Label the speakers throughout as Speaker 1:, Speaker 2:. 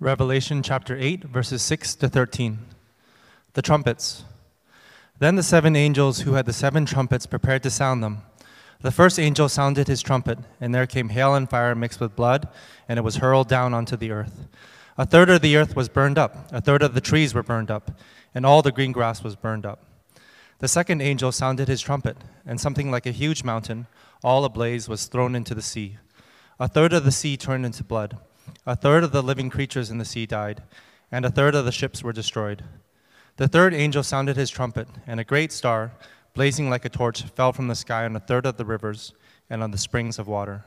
Speaker 1: Revelation chapter 8, verses 6 to 13. The trumpets. Then the seven angels who had the seven trumpets prepared to sound them. The first angel sounded his trumpet, and there came hail and fire mixed with blood, and it was hurled down onto the earth. A third of the earth was burned up, a third of the trees were burned up, and all the green grass was burned up. The second angel sounded his trumpet, and something like a huge mountain, all ablaze, was thrown into the sea. A third of the sea turned into blood. A third of the living creatures in the sea died, and a third of the ships were destroyed. The third angel sounded his trumpet, and a great star, blazing like a torch, fell from the sky on a third of the rivers and on the springs of water.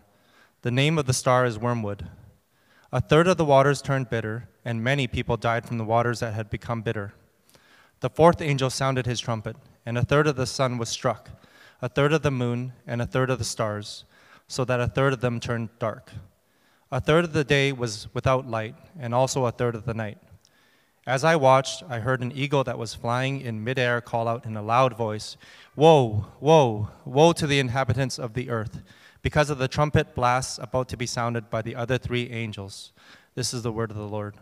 Speaker 1: The name of the star is Wormwood. A third of the waters turned bitter, and many people died from the waters that had become bitter. The fourth angel sounded his trumpet, and a third of the sun was struck, a third of the moon, and a third of the stars, so that a third of them turned dark. A third of the day was without light, and also a third of the night. As I watched, I heard an eagle that was flying in midair call out in a loud voice Woe, woe, woe to the inhabitants of the earth, because of the trumpet blasts about to be sounded by the other three angels. This is the word of the Lord.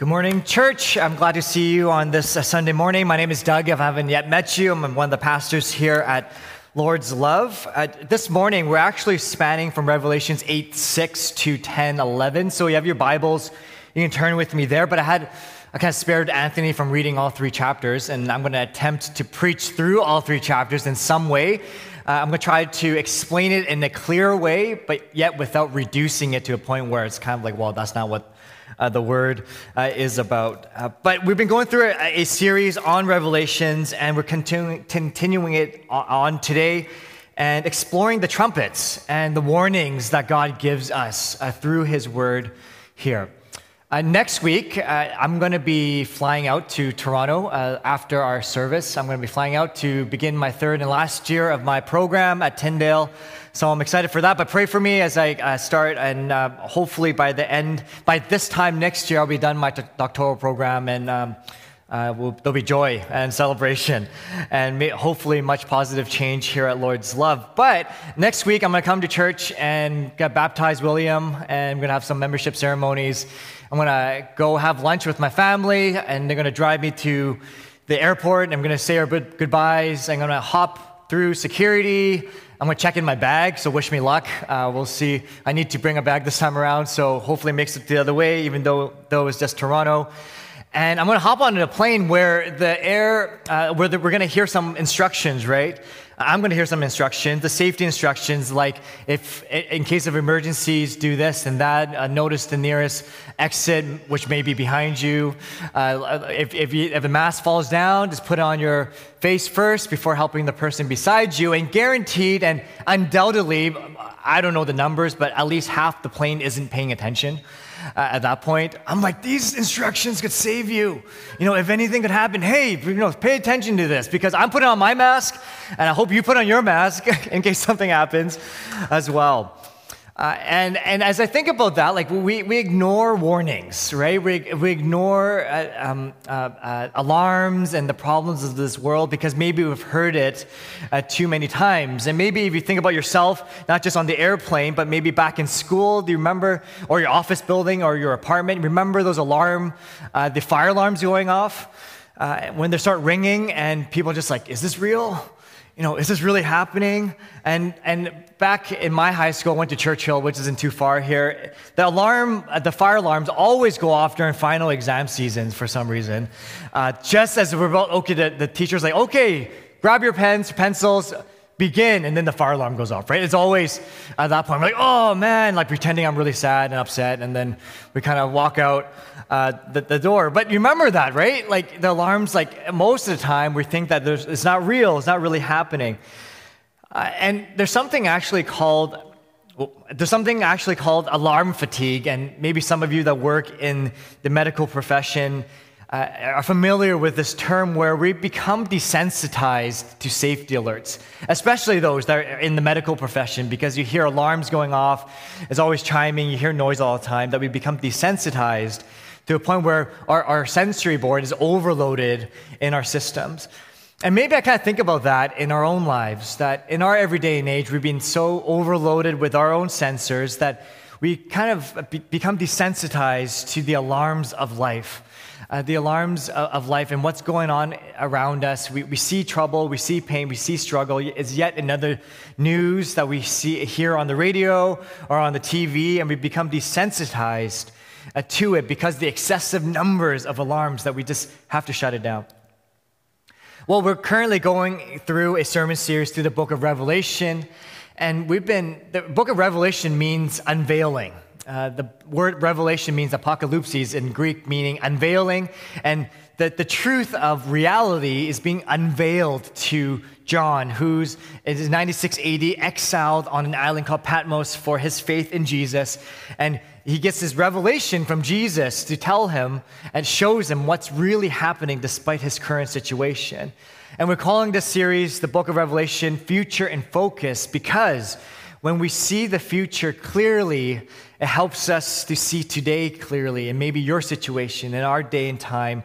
Speaker 2: Good morning, church. I'm glad to see you on this uh, Sunday morning. My name is Doug. If I haven't yet met you, I'm one of the pastors here at Lord's Love. Uh, this morning, we're actually spanning from Revelations 8 6 to 10 11. So you have your Bibles, you can turn with me there. But I had I kind of spared Anthony from reading all three chapters, and I'm going to attempt to preach through all three chapters in some way. Uh, I'm going to try to explain it in a clear way, but yet without reducing it to a point where it's kind of like, well, that's not what uh, the word uh, is about. Uh, but we've been going through a, a, series on Revelations, and we're continuing, continuing it on today and exploring the trumpets and the warnings that God gives us uh, through His word here. Uh, next week, uh, I'm going to be flying out to Toronto uh, after our service. I'm going to be flying out to begin my third and last year of my program at Tyndale. So I'm excited for that. But pray for me as I uh, start, and uh, hopefully by the end, by this time next year, I'll be done my doctoral program, and um, uh, we'll, there'll be joy and celebration, and may, hopefully much positive change here at Lord's Love. But next week, I'm going to come to church and get baptized, William, and I'm going to have some membership ceremonies. I'm going to go have lunch with my family, and they're going to drive me to the airport, and I'm going to say our good- goodbyes. I'm going to hop through security. I'm going to check in my bag, so wish me luck. Uh, we'll see. I need to bring a bag this time around, so hopefully it makes it the other way, even though, though it's just Toronto. And I'm going to hop onto a plane where the air, uh, where the, we're going to hear some instructions, right? I'm going to hear some instructions, the safety instructions, like if in case of emergencies, do this and that. Uh, notice the nearest exit, which may be behind you. Uh, if, if, you, if the mask falls down, just put it on your face first before helping the person beside you. And guaranteed and undoubtedly, I don't know the numbers, but at least half the plane isn't paying attention uh, at that point. I'm like, these instructions could save you. You know, if anything could happen, hey, you know, pay attention to this because I'm putting on my mask and I hope you put on your mask in case something happens as well. Uh, and, and as I think about that, like we, we ignore warnings, right? We, we ignore uh, um, uh, uh alarms and the problems of this world because maybe we've heard it uh, too many times. And maybe if you think about yourself, not just on the airplane, but maybe back in school, do you remember, or your office building or your apartment, remember those alarm, uh, the fire alarms going off? when they start ringing and people just like, is this real? You know, is this really happening? And, and back in my high school, I went to Churchill, which isn't too far here. The alarm, uh, the fire alarms always go off during final exam seasons for some reason. Uh, just as we're about, okay, the, the teacher's like, okay, grab your pens, pencils, begin, and then the fire alarm goes off, right? It's always at that point, I'm like, oh man, like pretending I'm really sad and upset, and then we kind of walk out uh, the, the, door. But you remember that, right? Like the alarms, like most of the time, we think that it's not real, it's not really happening. Uh, and there's something actually called there's something actually called alarm fatigue, and maybe some of you that work in the medical profession uh, are familiar with this term where we become desensitized to safety alerts, especially those that are in the medical profession, because you hear alarms going off, it's always chiming, you hear noise all the time, that we become desensitized to a point where our, our sensory board is overloaded in our systems. And maybe I kind of think about that in our own lives, that in our everyday and age, we've been so overloaded with our own sensors that we kind of be- become desensitized to the alarms of life. Uh, the alarms of, life and what's going on around us. We, we see trouble, we see pain, we see struggle. It's yet another news that we see here on the radio or on the TV, and we become desensitized uh, to it because the excessive numbers of alarms that we just have to shut it down. Well, we're currently going through a sermon series through the book of Revelation, and we've been, the book of Revelation means unveiling. Uh, the word revelation means apocalypsis in Greek, meaning unveiling. And that the truth of reality is being unveiled to John, who's in 96 AD, exiled on an island called Patmos for his faith in Jesus. And he gets this revelation from Jesus to tell him and shows him what's really happening despite his current situation. And we're calling this series, the book of Revelation, Future in Focus, because when we see the future clearly, it helps us to see today clearly and maybe your situation in our day and time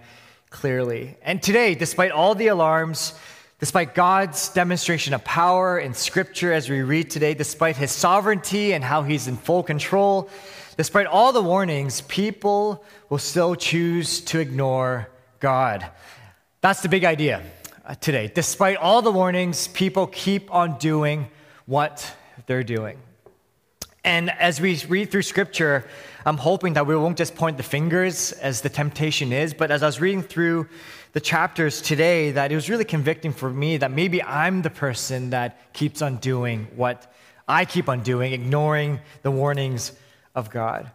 Speaker 2: clearly. And today, despite all the alarms, despite God's demonstration of power in Scripture as we read today, despite His sovereignty and how He's in full control, despite all the warnings, people will still choose to ignore God. That's the big idea uh, today. Despite all the warnings, people keep on doing what they're doing. And as we read through scripture, I'm hoping that we won't just point the fingers as the temptation is, but as I was reading through the chapters today, that it was really convicting for me that maybe I'm the person that keeps on doing what I keep on doing, ignoring the warnings of God.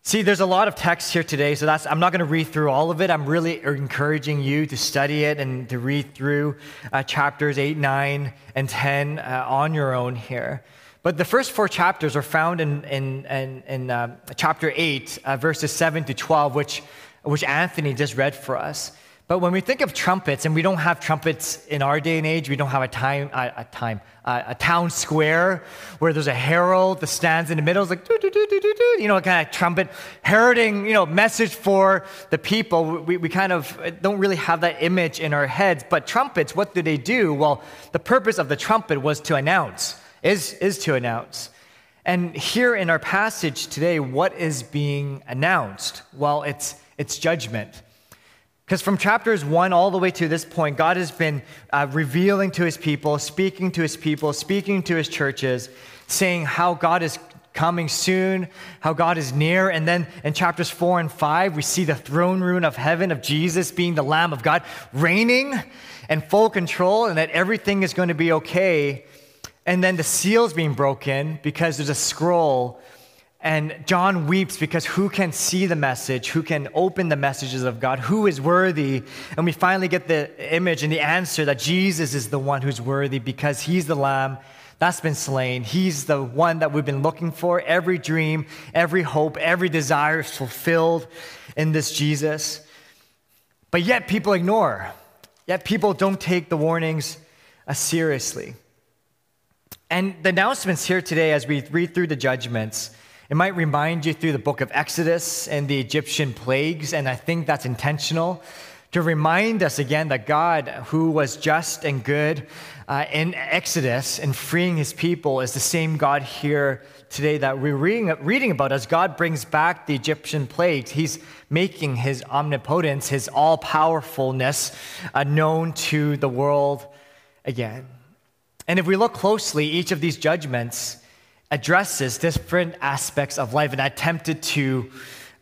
Speaker 2: See, there's a lot of text here today, so that's, I'm not going to read through all of it. I'm really encouraging you to study it and to read through uh, chapters 8, 9, and 10 uh, on your own here. But the first four chapters are found in, in, in, in uh, chapter 8, uh, verses 7 to 12, which, which Anthony just read for us. But when we think of trumpets, and we don't have trumpets in our day and age, we don't have a time, a, a time, a town square where there's a herald that stands in the middle, it's like, doo, doo, doo, doo, doo, you know, a kind of trumpet, heralding, you know, message for the people. We, we kind of don't really have that image in our heads. But trumpets, what do they do? Well, the purpose of the trumpet was to announce is, is to announce. And here in our passage today, what is being announced? Well, it's, it's judgment. Because from chapters one all the way to this point, God has been uh, revealing to his people, speaking to his people, speaking to his churches, saying how God is coming soon, how God is near. And then in chapters four and five, we see the throne room of heaven of Jesus being the Lamb of God, reigning and full control, and that everything is going to be okay. And then the seal's being broken because there's a scroll. And John weeps because who can see the message? Who can open the messages of God? Who is worthy? And we finally get the image and the answer that Jesus is the one who's worthy because he's the lamb that's been slain. He's the one that we've been looking for. Every dream, every hope, every desire is fulfilled in this Jesus. But yet people ignore. Yet people don't take the warnings uh, seriously. And the announcements here today, as we read through the judgments, it might remind you through the book of Exodus and the Egyptian plagues, and I think that's intentional to remind us again that God, who was just and good uh, in Exodus and freeing his people, is the same God here today that we're reading, reading about as God brings back the Egyptian plagues. He's making his omnipotence, his all powerfulness uh, known to the world again. And if we look closely, each of these judgments addresses different aspects of life, and I attempted to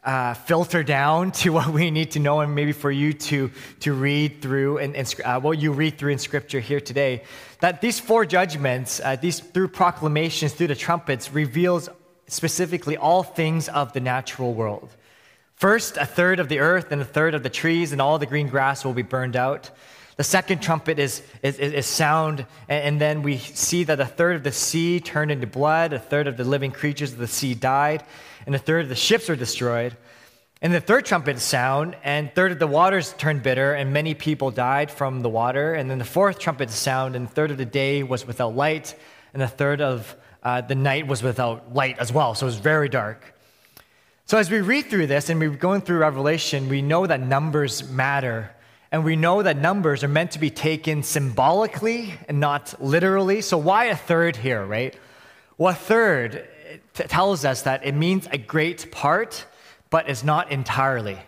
Speaker 2: uh, filter down to what we need to know, and maybe for you to, to read through and, and uh, what you read through in Scripture here today. That these four judgments, uh, these through proclamations, through the trumpets, reveals specifically all things of the natural world. First, a third of the earth and a third of the trees and all the green grass will be burned out. The second trumpet is, is, is sound, and, then we see that a third of the sea turned into blood, a third of the living creatures of the sea died, and a third of the ships were destroyed. And the third trumpet sound, and third of the waters turned bitter, and many people died from the water. And then the fourth trumpet sound, and third of the day was without light, and a third of uh, the night was without light as well. So it was very dark. So as we read through this and we're going through Revelation, we know that numbers matter And we know that numbers are meant to be taken symbolically and not literally. So, why a third here, right? Well, a third t- tells us that it means a great part, but is not entirely.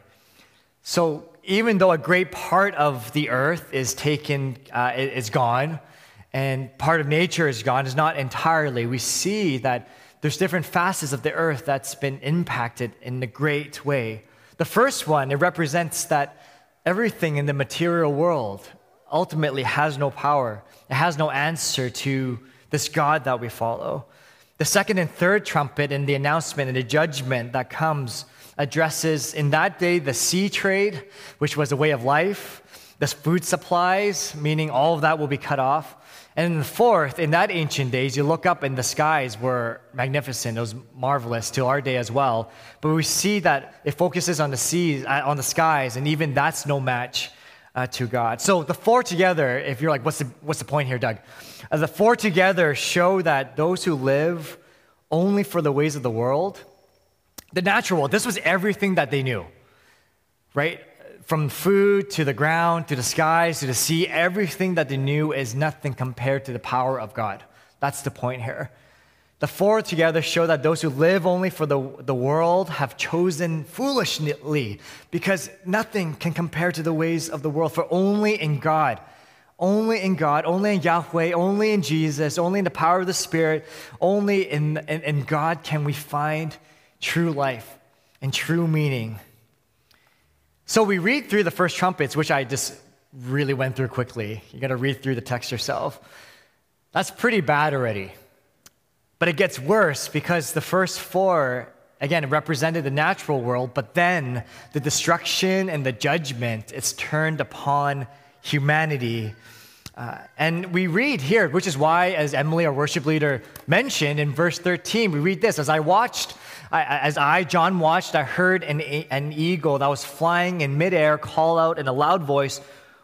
Speaker 2: So, even though a great part of the earth is taken, uh, is gone, and part of nature is gone, is not entirely, we see that there's different facets of the earth that's been impacted in a great way. The first one, it represents that everything in the material world ultimately has no power, it has no answer to this God that we follow. The second and third trumpet in the announcement and the judgment that comes addresses in that day the sea trade, which was a way of life, the food supplies, meaning all of that will be cut off. And fourth, in that ancient days, you look up and the skies were magnificent. It was marvelous to our day as well. But we see that it focuses on the seas, uh, on the skies, and even that's no match uh, to God. So the four together, if you're like, what's the, what's the point here, Doug? Uh, the four together show that those who live only for the ways of the world, the natural world, this was everything that they knew, right? From food to the ground to the skies to the sea, everything that they knew is nothing compared to the power of God. That's the point here. The four together show that those who live only for the, the world have chosen foolishly because nothing can compare to the ways of the world. For only in God, only in God, only in Yahweh, only in Jesus, only in the power of the Spirit, only in, in, in God can we find true life and true meaning so we read through the first trumpets, which I just really went through quickly. You got to read through the text yourself. That's pretty bad already. But it gets worse because the first four, again, represented the natural world, but then the destruction and the judgment is turned upon humanity. Uh, and we read here, which is why, as Emily, our worship leader, mentioned in verse 13, we read this As I watched I, as I, John, watched, I heard an, an eagle that was flying in midair call out in a loud voice,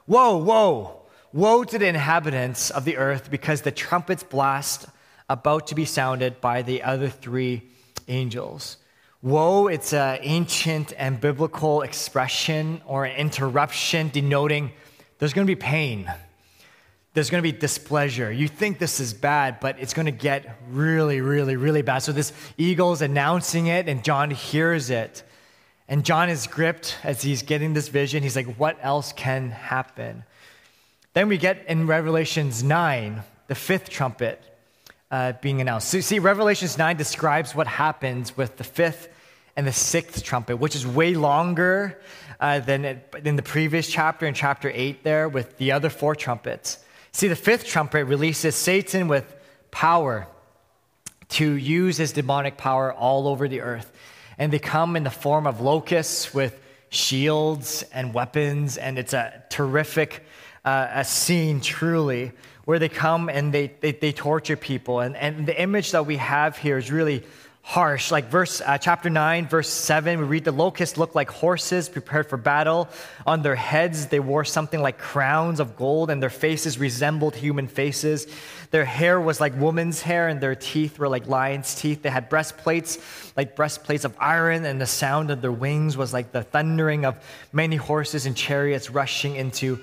Speaker 2: Woe, whoa, woe to the inhabitants of the earth because the trumpet's blast about to be sounded by the other three angels. Woe, it's an ancient and biblical expression or an interruption denoting there's going to be pain there's going to be displeasure. You think this is bad, but it's going to get really, really, really bad. So this eagle's announcing it, and John hears it. And John is gripped as he's getting this vision. He's like, what else can happen? Then we get in Revelations 9, the fifth trumpet uh, being announced. So, see, Revelations 9 describes what happens with the fifth and the sixth trumpet, which is way longer uh, than it, in the previous chapter, in chapter 8, there, with the other four trumpets. See, the fifth trumpet releases Satan with power to use his demonic power all over the earth. And they come in the form of locusts with shields and weapons, and it's a terrific uh, a scene, truly, where they come and they, they, they torture people. And, and the image that we have here is really harsh. Like verse uh, chapter 9, verse 7, we read the locusts looked like horses prepared for battle. On their heads, they wore something like crowns of gold, and their faces resembled human faces. Their hair was like woman's hair, and their teeth were like lion's teeth. They had breastplates like breastplates of iron, and the sound of their wings was like the thundering of many horses and chariots rushing into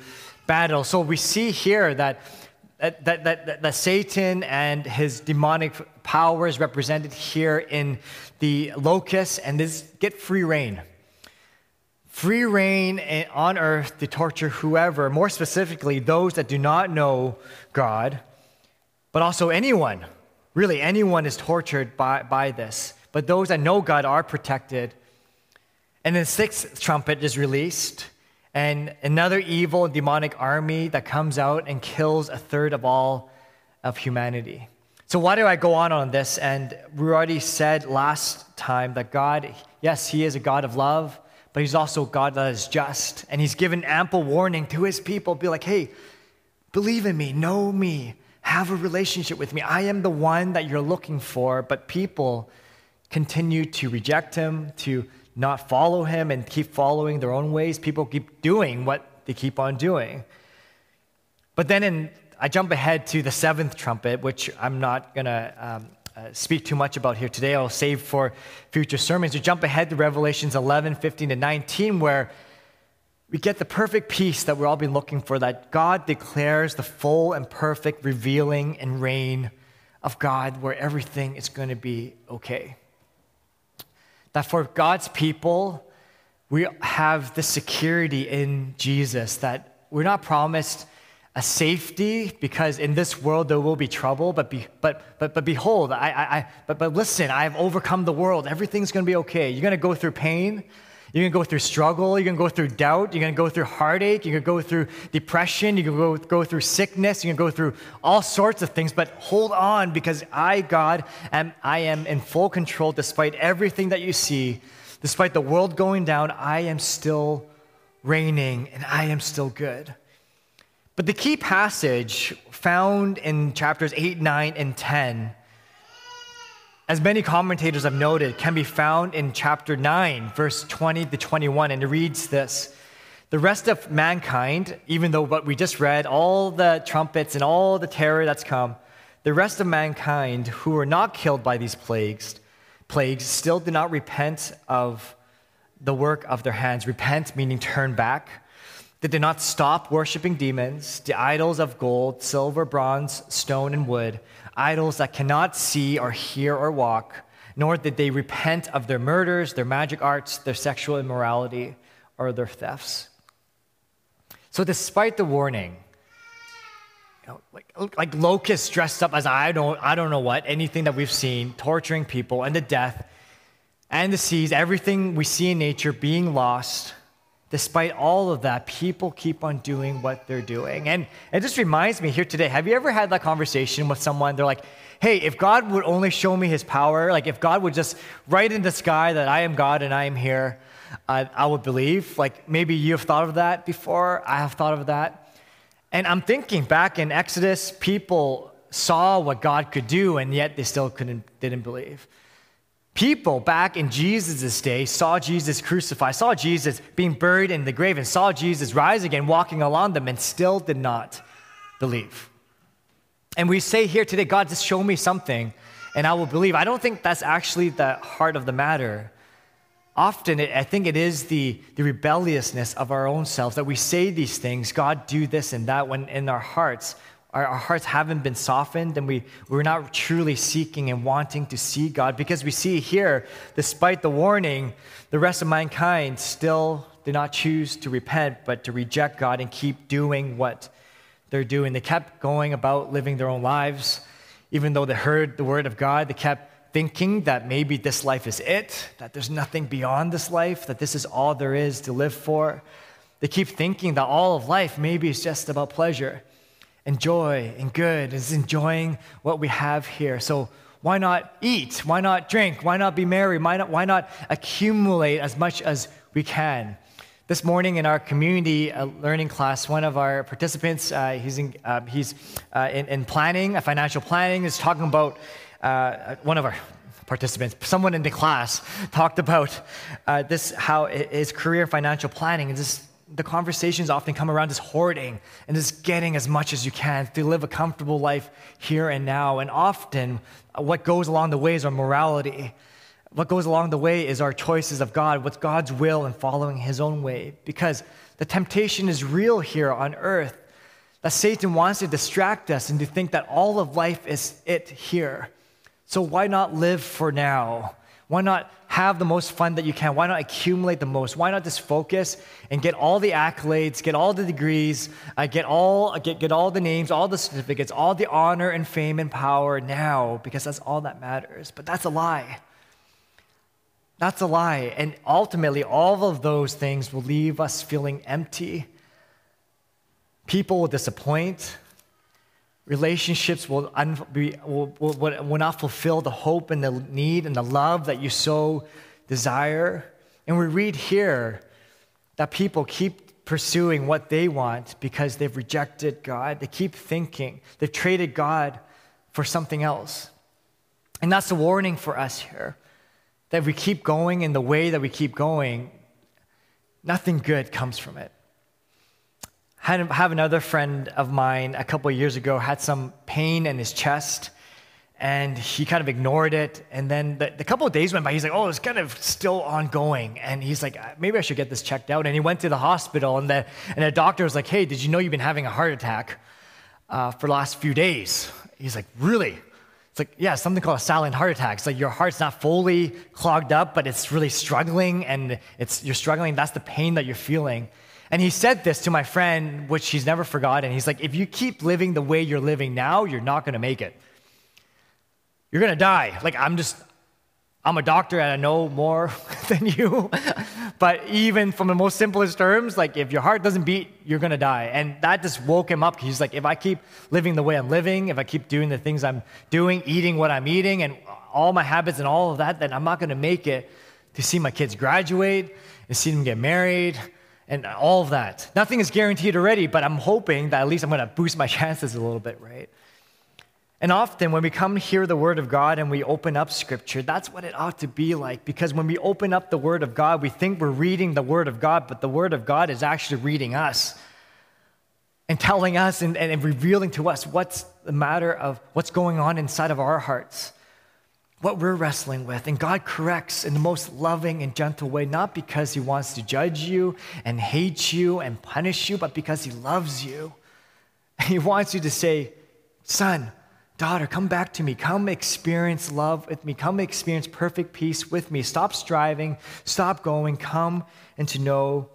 Speaker 2: battle. So we see here that that, that, that, that, Satan and his demonic power is represented here in the locust, and this get free reign. Free reign on earth to torture whoever, more specifically, those that do not know God, but also anyone. Really, anyone is tortured by, by this. But those that know God are protected. And the sixth trumpet is released and another evil demonic army that comes out and kills a third of all of humanity. So, why do I go on on this? And we already said last time that God, yes, He is a God of love, but He's also a God that is just. And He's given ample warning to His people be like, hey, believe in me, know me, have a relationship with me. I am the one that you're looking for, but people continue to reject Him, to not follow him and keep following their own ways. People keep doing what they keep on doing. But then in, I jump ahead to the seventh trumpet, which I'm not going to um, uh, speak too much about here today. I'll save for future sermons. To jump ahead to Revelations 11, 15 to 19, where we get the perfect peace that we've all been looking for, that God declares the full and perfect revealing and reign of God where everything is going to be okay. That for God's people, we have the security in Jesus, that we're not promised a safety because in this world there will be trouble but be, but but but behold I, I, I but but listen I have overcome the world. Everything's going to be okay. You're going to go through pain you're going to go through struggle you're going to go through doubt you're going to go through heartache you're going to go through depression you're going to go, go through sickness you're going to go through all sorts of things but hold on because I God am I am in full control despite everything that you see. Despite the world going down I am still reigning and I am still good. But the key passage found in chapters 8, 9, and 10, as many commentators have noted, can be found in chapter 9, verse 20 to 21, and it reads this The rest of mankind, even though what we just read, all the trumpets and all the terror that's come, the rest of mankind who were not killed by these plagues, plagues still did not repent of the work of their hands. Repent meaning turn back they did not stop worshiping demons, the idols of gold, silver, bronze, stone, and wood, idols that cannot see or hear or walk, nor did they repent of their murders, their magic arts, their sexual immorality, or their thefts. So, despite the warning, you know, like, like locusts dressed up as I don't, I don't know what, anything that we've seen, torturing people, and the death, and the seas, everything we see in nature being lost despite all of that, people keep on doing what they're doing. And it just reminds me here today have you ever had that conversation with someone? They're like, hey, if God would only show me his power, like if God would just write in the sky that I am God and I am here, uh, I would believe. Like maybe you have thought of that before. I have thought of that. And I'm thinking back in Exodus, people saw what God could do, and yet they still couldn't, didn't believe. People back in Jesus' day saw Jesus crucified, saw Jesus being buried in the grave, and saw Jesus rise again, walking along them, and still did not believe. And we say here today, God, just show me something, and I will believe. I don't think that's actually the heart of the matter. Often, it, I think it is the, the rebelliousness of our own selves that we say these things, God, do this and that, when in our hearts, our, our hearts haven't been softened and we, we're not truly seeking and wanting to see God because we see here, despite the warning, the rest of mankind still did not choose to repent, but to reject God and keep doing what they're doing. They kept going about living their own lives. Even though they heard the word of God, they kept thinking that maybe this life is it, that there's nothing beyond this life, that this is all there is to live for. They keep thinking that all of life maybe is just about pleasure and joy and good is enjoying what we have here. So why not eat? Why not drink? Why not be merry? Why not, why not accumulate as much as we can? This morning in our community uh, learning class, one of our participants, uh, he's, in, uh, he's uh, in, in, planning, financial planning, is talking about uh, one of our participants, someone in the class, talked about uh, this, how his career financial planning is just the conversations often come around just hoarding and just getting as much as you can to live a comfortable life here and now. And often, uh, what goes along the way is our morality. What goes along the way is our choices of God, what's God's will and following His own way. Because the temptation is real here on earth that Satan wants to distract us and to think that all of life is it here. So why not live for now? Why not have the most fun that you can? Why not accumulate the most? Why not just focus and get all the accolades, get all the degrees, uh, get, all, get, get all the names, all the certificates, all the honor and fame and power now, because that's all that matters. But that's a lie. That's a lie. And ultimately, all of those things will leave us feeling empty. People will disappoint. Relationships will, un- be, will, will, will not fulfill the hope and the need and the love that you so desire. And we read here that people keep pursuing what they want because they've rejected God. They keep thinking, they've traded God for something else. And that's a warning for us here that we keep going in the way that we keep going, nothing good comes from it had have another friend of mine a couple years ago had some pain in his chest and he kind of ignored it. And then the, the couple of days went by. He's like, "Oh, it's kind of still ongoing." And he's like, "Maybe I should get this checked out." And he went to the hospital, and the and the doctor was like, "Hey, did you know you've been having a heart attack uh, for the last few days?" He's like, "Really?" It's like, yeah, something called a silent heart attack. It's like your heart's not fully clogged up, but it's really struggling, and it's you're struggling. That's the pain that you're feeling. And he said this to my friend, which he's never forgotten. He's like, if you keep living the way you're living now, you're not going to make it. You're going to die. Like, I'm just, I'm a doctor and I know more than you. but even from the most simplest terms, like, if your heart doesn't beat, you're going to die. And that just woke him up. He's like, if I keep living the way I'm living, if I keep doing the things I'm doing, eating what I'm eating, and all my habits and all of that, then I'm not going to make it to see my kids graduate, and see them get married, and all of that. Nothing is guaranteed already, but I'm hoping that at least I'm going to boost my chances a little bit, right? And often when we come hear the word of God and we open up scripture, that's what it ought to be like. Because when we open up the word of God, we think we're reading the word of God, but the word of God is actually reading us and telling us and, and revealing to us what's the matter of what's going on inside of our hearts what we're wrestling with. And God corrects in the most loving and gentle way, not because He wants to judge you and hate you and punish you, but because He loves you. And He wants you to say, Son, daughter, come back to me. Come experience love with me. Come experience perfect peace with me. Stop striving. Stop going. Come and to know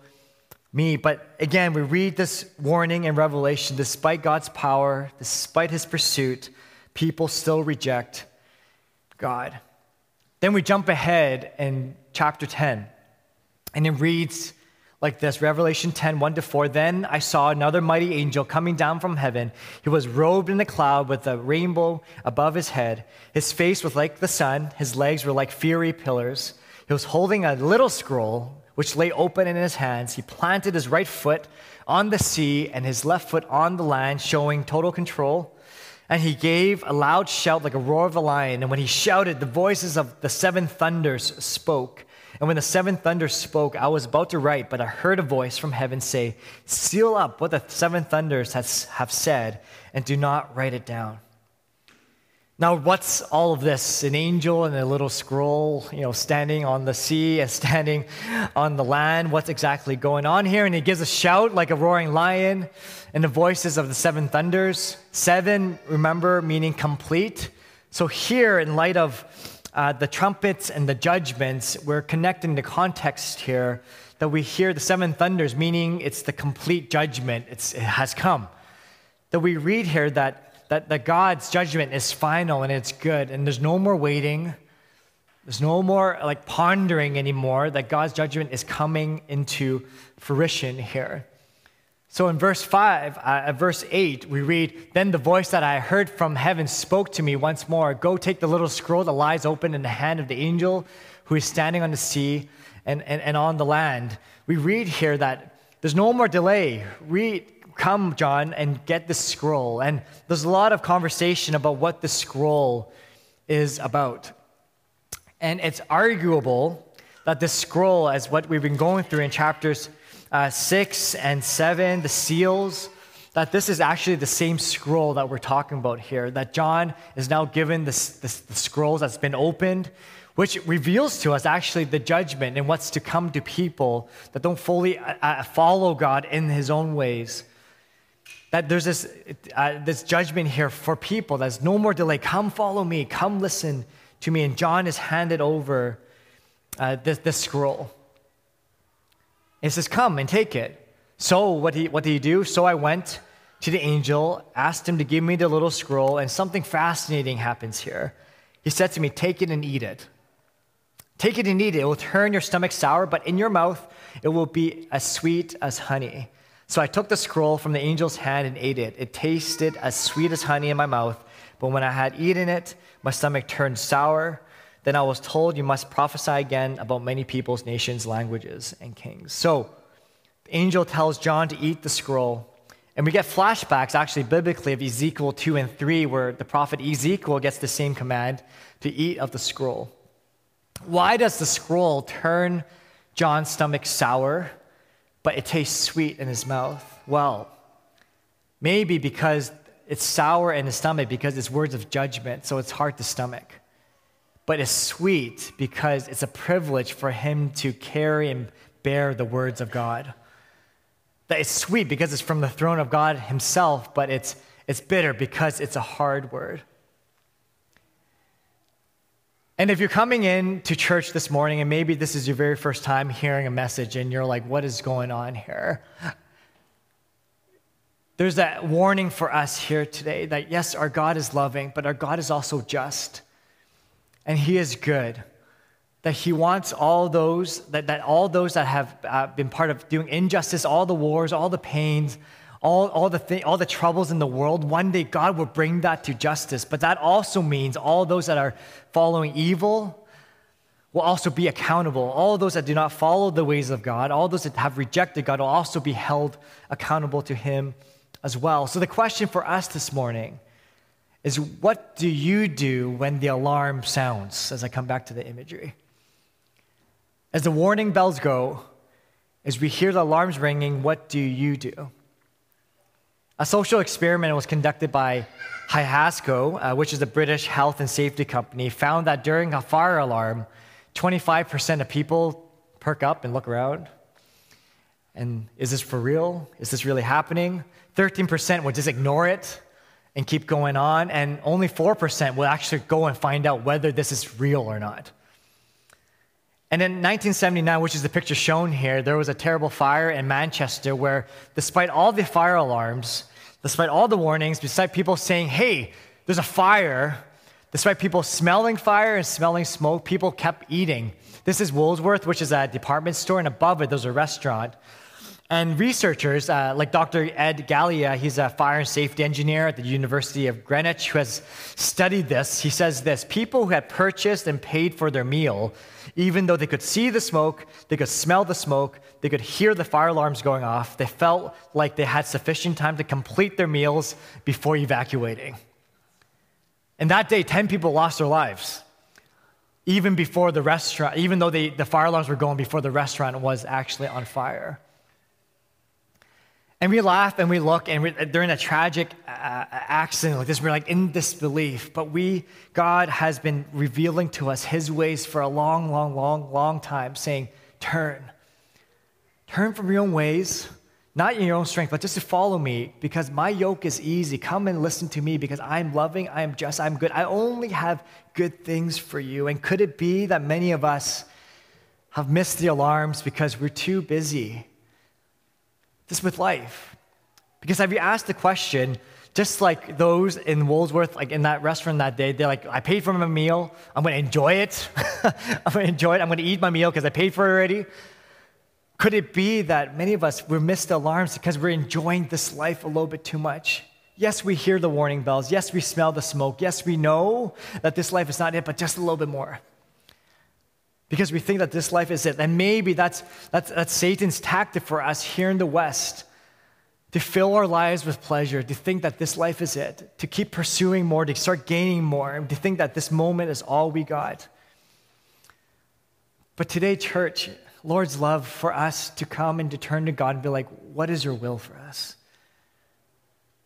Speaker 2: me. But again, we read this warning in Revelation despite God's power, despite His pursuit, people still reject God. Then we jump ahead in chapter 10, and it reads like this Revelation 10 1 to 4. Then I saw another mighty angel coming down from heaven. He was robed in a cloud with a rainbow above his head. His face was like the sun, his legs were like fiery pillars. He was holding a little scroll which lay open in his hands. He planted his right foot on the sea and his left foot on the land, showing total control. And he gave a loud shout like a roar of a lion. And when he shouted, the voices of the seven thunders spoke. And when the seven thunders spoke, I was about to write, but I heard a voice from heaven say, Seal up what the seven thunders has, have said, and do not write it down. Now, what's all of this? An angel and a little scroll, you know, standing on the sea and standing on the land. What's exactly going on here? And he gives a shout like a roaring lion and the voices of the seven thunders. Seven, remember, meaning complete. So here, in light of uh, the trumpets and the judgments, we're connecting the context here that we hear the seven thunders, meaning it's the complete judgment, it's, it has come. That we read here that that, that God's judgment is final and it's good, and there's no more waiting. There's no more like pondering anymore, that God's judgment is coming into fruition here. So in verse 5, uh, verse 8, we read, Then the voice that I heard from heaven spoke to me once more Go take the little scroll that lies open in the hand of the angel who is standing on the sea and, and, and on the land. We read here that there's no more delay. Read, Come, John, and get the scroll. And there's a lot of conversation about what the scroll is about. And it's arguable that the scroll, as what we've been going through in chapters uh, 6 and 7, the seals, that this is actually the same scroll that we're talking about here. That John is now given this, this, the scrolls that's been opened, which reveals to us actually the judgment and what's to come to people that don't fully uh, uh follow God in his own ways that there's this, uh, this judgment here for people. There's no more delay. Come follow me. Come listen to me. And John is handed over uh, this, this scroll. He says, Come and take it. So, what, he, what did he do? So I went to the angel, asked him to give me the little scroll, and something fascinating happens here. He said to me, Take it and eat it. Take it and eat it. It will turn your stomach sour, but in your mouth it will be as sweet as honey. So I took the scroll from the angel's hand and ate it. It tasted as sweet as honey in my mouth, but when I had eaten it, my stomach turned sour. Then I was told, You must prophesy again about many peoples, nations, languages, and kings. So the angel tells John to eat the scroll. And we get flashbacks, actually, biblically, of Ezekiel 2 and 3, where the prophet Ezekiel gets the same command to eat of the scroll. Why does the scroll turn John's stomach sour? But it tastes sweet in his mouth. Well, maybe because it's sour in the stomach because it's words of judgment, so it's hard to stomach. But it's sweet because it's a privilege for him to carry and bear the words of God. That it's sweet because it's from the throne of God himself, but it's, it's bitter because it's a hard word. And if you're coming in to church this morning and maybe this is your very first time hearing a message and you're like, what is going on here? There's that warning for us here today that yes, our God is loving, but our God is also just. And He is good. That He wants all those, that, that all those that have uh, been part of doing injustice, all the wars, all the pains, all, all, the th- all the troubles in the world, one day God will bring that to justice. But that also means all those that are following evil will also be accountable. All those that do not follow the ways of God, all those that have rejected God will also be held accountable to Him as well. So the question for us this morning is what do you do when the alarm sounds? As I come back to the imagery. As the warning bells go, as we hear the alarms ringing, what do you do? A social experiment was conducted by Iasco, uh, which is a British health and safety company, found that during a fire alarm, 25% of people perk up and look around. And is this for real? Is this really happening? 13% would just ignore it and keep going on, and only 4% will actually go and find out whether this is real or not. And in 1979, which is the picture shown here, there was a terrible fire in Manchester where, despite all the fire alarms, despite all the warnings, despite people saying, hey, there's a fire, despite people smelling fire and smelling smoke, people kept eating. This is Woolworth, which is a department store, and above it, there's a restaurant. And researchers uh, like Dr. Ed Galea, he's a fire and safety engineer at the University of Greenwich who has studied this. He says this people who had purchased and paid for their meal, even though they could see the smoke, they could smell the smoke, they could hear the fire alarms going off, they felt like they had sufficient time to complete their meals before evacuating. And that day, 10 people lost their lives, even before the restaurant, even though they, the fire alarms were going before the restaurant was actually on fire. And we laugh and we look, and we, during a tragic uh, accident like this, we're like in disbelief. But we, God has been revealing to us His ways for a long, long, long, long time, saying, Turn. Turn from your own ways, not in your own strength, but just to follow me, because my yoke is easy. Come and listen to me, because I'm loving, I am just, I'm good. I only have good things for you. And could it be that many of us have missed the alarms because we're too busy? This with life. Because have you asked the question, just like those in Woolworth, like in that restaurant that day, they're like, I paid for my meal, I'm gonna enjoy it. I'm gonna enjoy it, I'm gonna eat my meal because I paid for it already. Could it be that many of us, we missed alarms because we're enjoying this life a little bit too much? Yes, we hear the warning bells. Yes, we smell the smoke. Yes, we know that this life is not it, but just a little bit more because we think that this life is it. And maybe that's, that's, that's Satan's tactic for us here in the West to fill our lives with pleasure, to think that this life is it, to keep pursuing more, to start gaining more, to think that this moment is all we got. But today, church, Lord's love for us to come and to turn to God and be like, what is your will for us?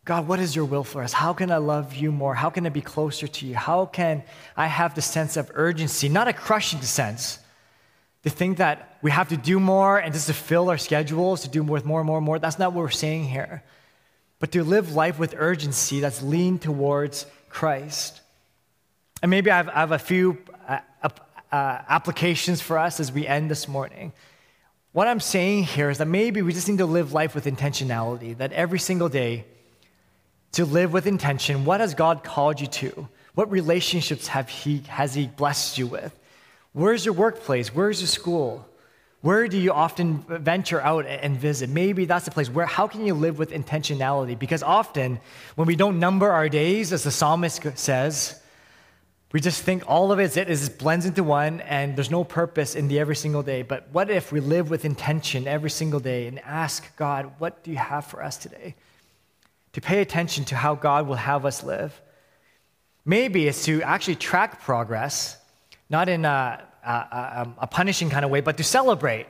Speaker 2: God, what is your will for us? How can I love you more? How can I be closer to you? How can I have the sense of urgency, not a crushing sense, to think that we have to do more and just to fill our schedules, to do more more and more and more? That's not what we're saying here. But to live life with urgency that's leaned towards Christ. And maybe I have, I have a few uh, uh, applications for us as we end this morning. What I'm saying here is that maybe we just need to live life with intentionality, that every single day, to live with intention. What has God called you to? What relationships have he, has He blessed you with? Where's your workplace? Where's your school? Where do you often venture out and visit? Maybe that's the place where, how can you live with intentionality? Because often, when we don't number our days, as the psalmist says, we just think all of it is it, just blends into one, and there's no purpose in the every single day. But what if we live with intention every single day and ask God, what do you have for us today? To pay attention to how God will have us live. Maybe it's to actually track progress, not in a, a, a, punishing kind of way, but to celebrate.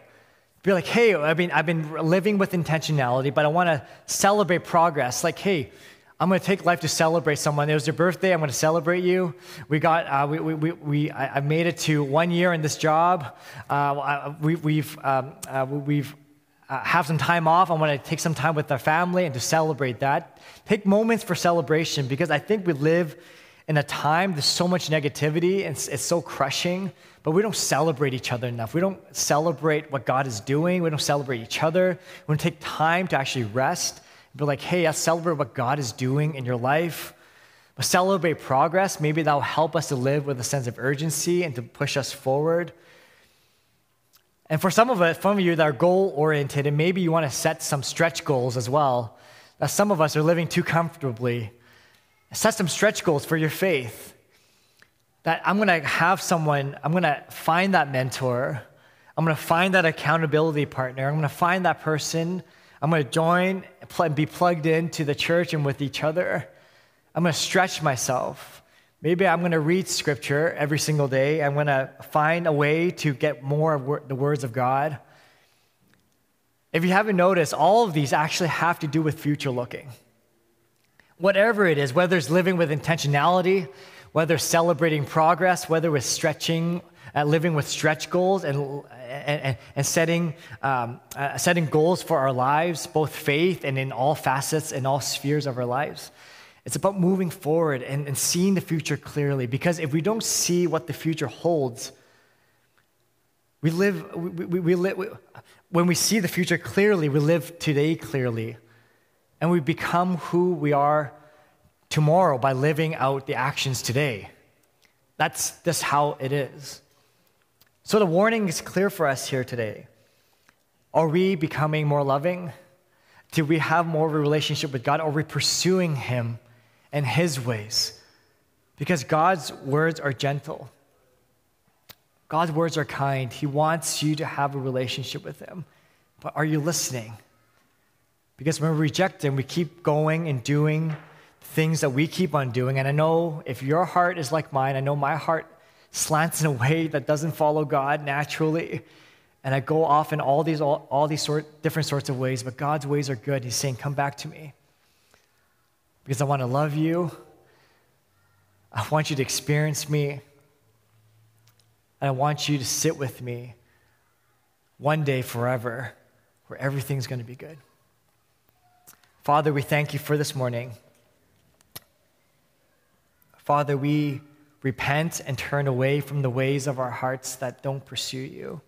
Speaker 2: Be like, hey, I've been, I've been living with intentionality, but I want to celebrate progress. Like, hey, I'm going to take life to celebrate someone. It was your birthday. I'm going to celebrate you. We got, uh, we, we, we, we, I made it to one year in this job. Uh, we, we've, um, uh, we've uh, have some time off. I want to take some time with our family and to celebrate that. Take moments for celebration because I think we live in a time there's so much negativity and it's, it's so crushing, but we don't celebrate each other enough. We don't celebrate what God is doing. We don't celebrate each other. We don't take time to actually rest and be like, hey, let's celebrate what God is doing in your life. But celebrate progress. Maybe that will help us to live with a sense of urgency and to push us forward. And for some of us, some of you that are goal oriented, and maybe you want to set some stretch goals as well. That some of us are living too comfortably. Set some stretch goals for your faith. That I'm going to have someone, I'm going to find that mentor. I'm going to find that accountability partner. I'm going to find that person I'm going to join, and be plugged into the church and with each other. I'm going to stretch myself. Maybe I'm going to read scripture every single day. I'm going to find a way to get more of the words of God. If you haven't noticed, all of these actually have to do with future looking. Whatever it is, whether it's living with intentionality, whether celebrating progress, whether it's stretching, uh, living with stretch goals and and, and setting, um, uh, setting goals for our lives, both faith and in all facets and all spheres of our lives. It's about moving forward and, and seeing the future clearly. Because if we don't see what the future holds, we live, we, we, we live, we, when we see the future clearly, we live today clearly. And we become who we are tomorrow by living out the actions today. That's just how it is. So the warning is clear for us here today. Are we becoming more loving? Do we have more of a relationship with God? Are we pursuing Him and His ways? Because God's words are gentle. God's words are kind. He wants you to have a relationship with Him. But are you listening? Because when we reject Him, we keep going and doing things that we keep on doing. And I know if your heart is like mine, I know my heart slants in a way that doesn't follow God naturally. And I go off in all these, all, all these sort, different sorts of ways, but God's ways are good. He's saying, Come back to me. Because I want to love you. I want you to experience me. And I want you to sit with me one day forever where everything's going to be good. Father, we thank you for this morning. Father, we repent and turn away from the ways of our hearts that don't pursue you.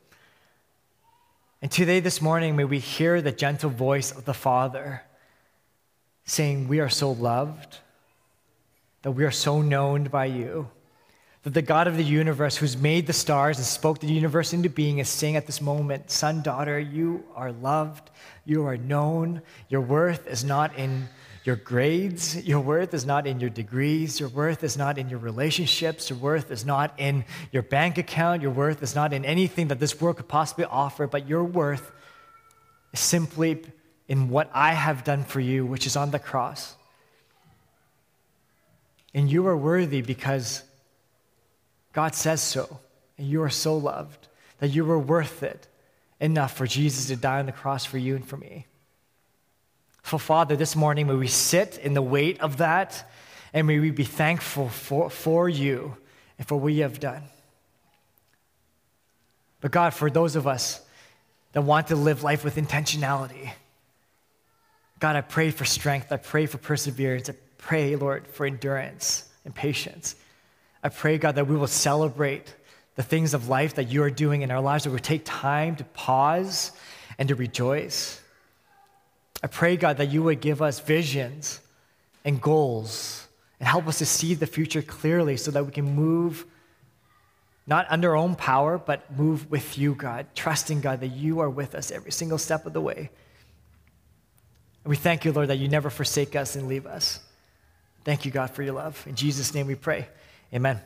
Speaker 2: And today, this morning, may we hear the gentle voice of the Father saying, We are so loved, that we are so known by you, that the God of the universe, who's made the stars and spoke the universe into being, is saying at this moment, Son, daughter, you are loved, you are known, your worth is not in your grades. Your worth is not in your degrees. Your worth is not in your relationships. Your worth is not in your bank account. Your worth is not in anything that this world could possibly offer, but your worth is simply in what I have done for you, which is on the cross. And you are worthy because God says so. And you are so loved that you were worth it enough for Jesus to die on the cross for you and for me. So, Father, this morning, may we sit in the weight of that and may we be thankful for, for you and for what you have done. But, God, for those of us that want to live life with intentionality, God, I pray for strength. I pray for perseverance. I pray, Lord, for endurance and patience. I pray, God, that we will celebrate the things of life that you are doing in our lives, that we take time to pause and to rejoice. I pray, God, that you would give us visions and goals and help us to see the future clearly so that we can move not under our own power, but move with you, God, trusting, God, that you are with us every single step of the way. And we thank you, Lord, that you never forsake us and leave us. Thank you, God, for your love. In Jesus' name we pray. Amen.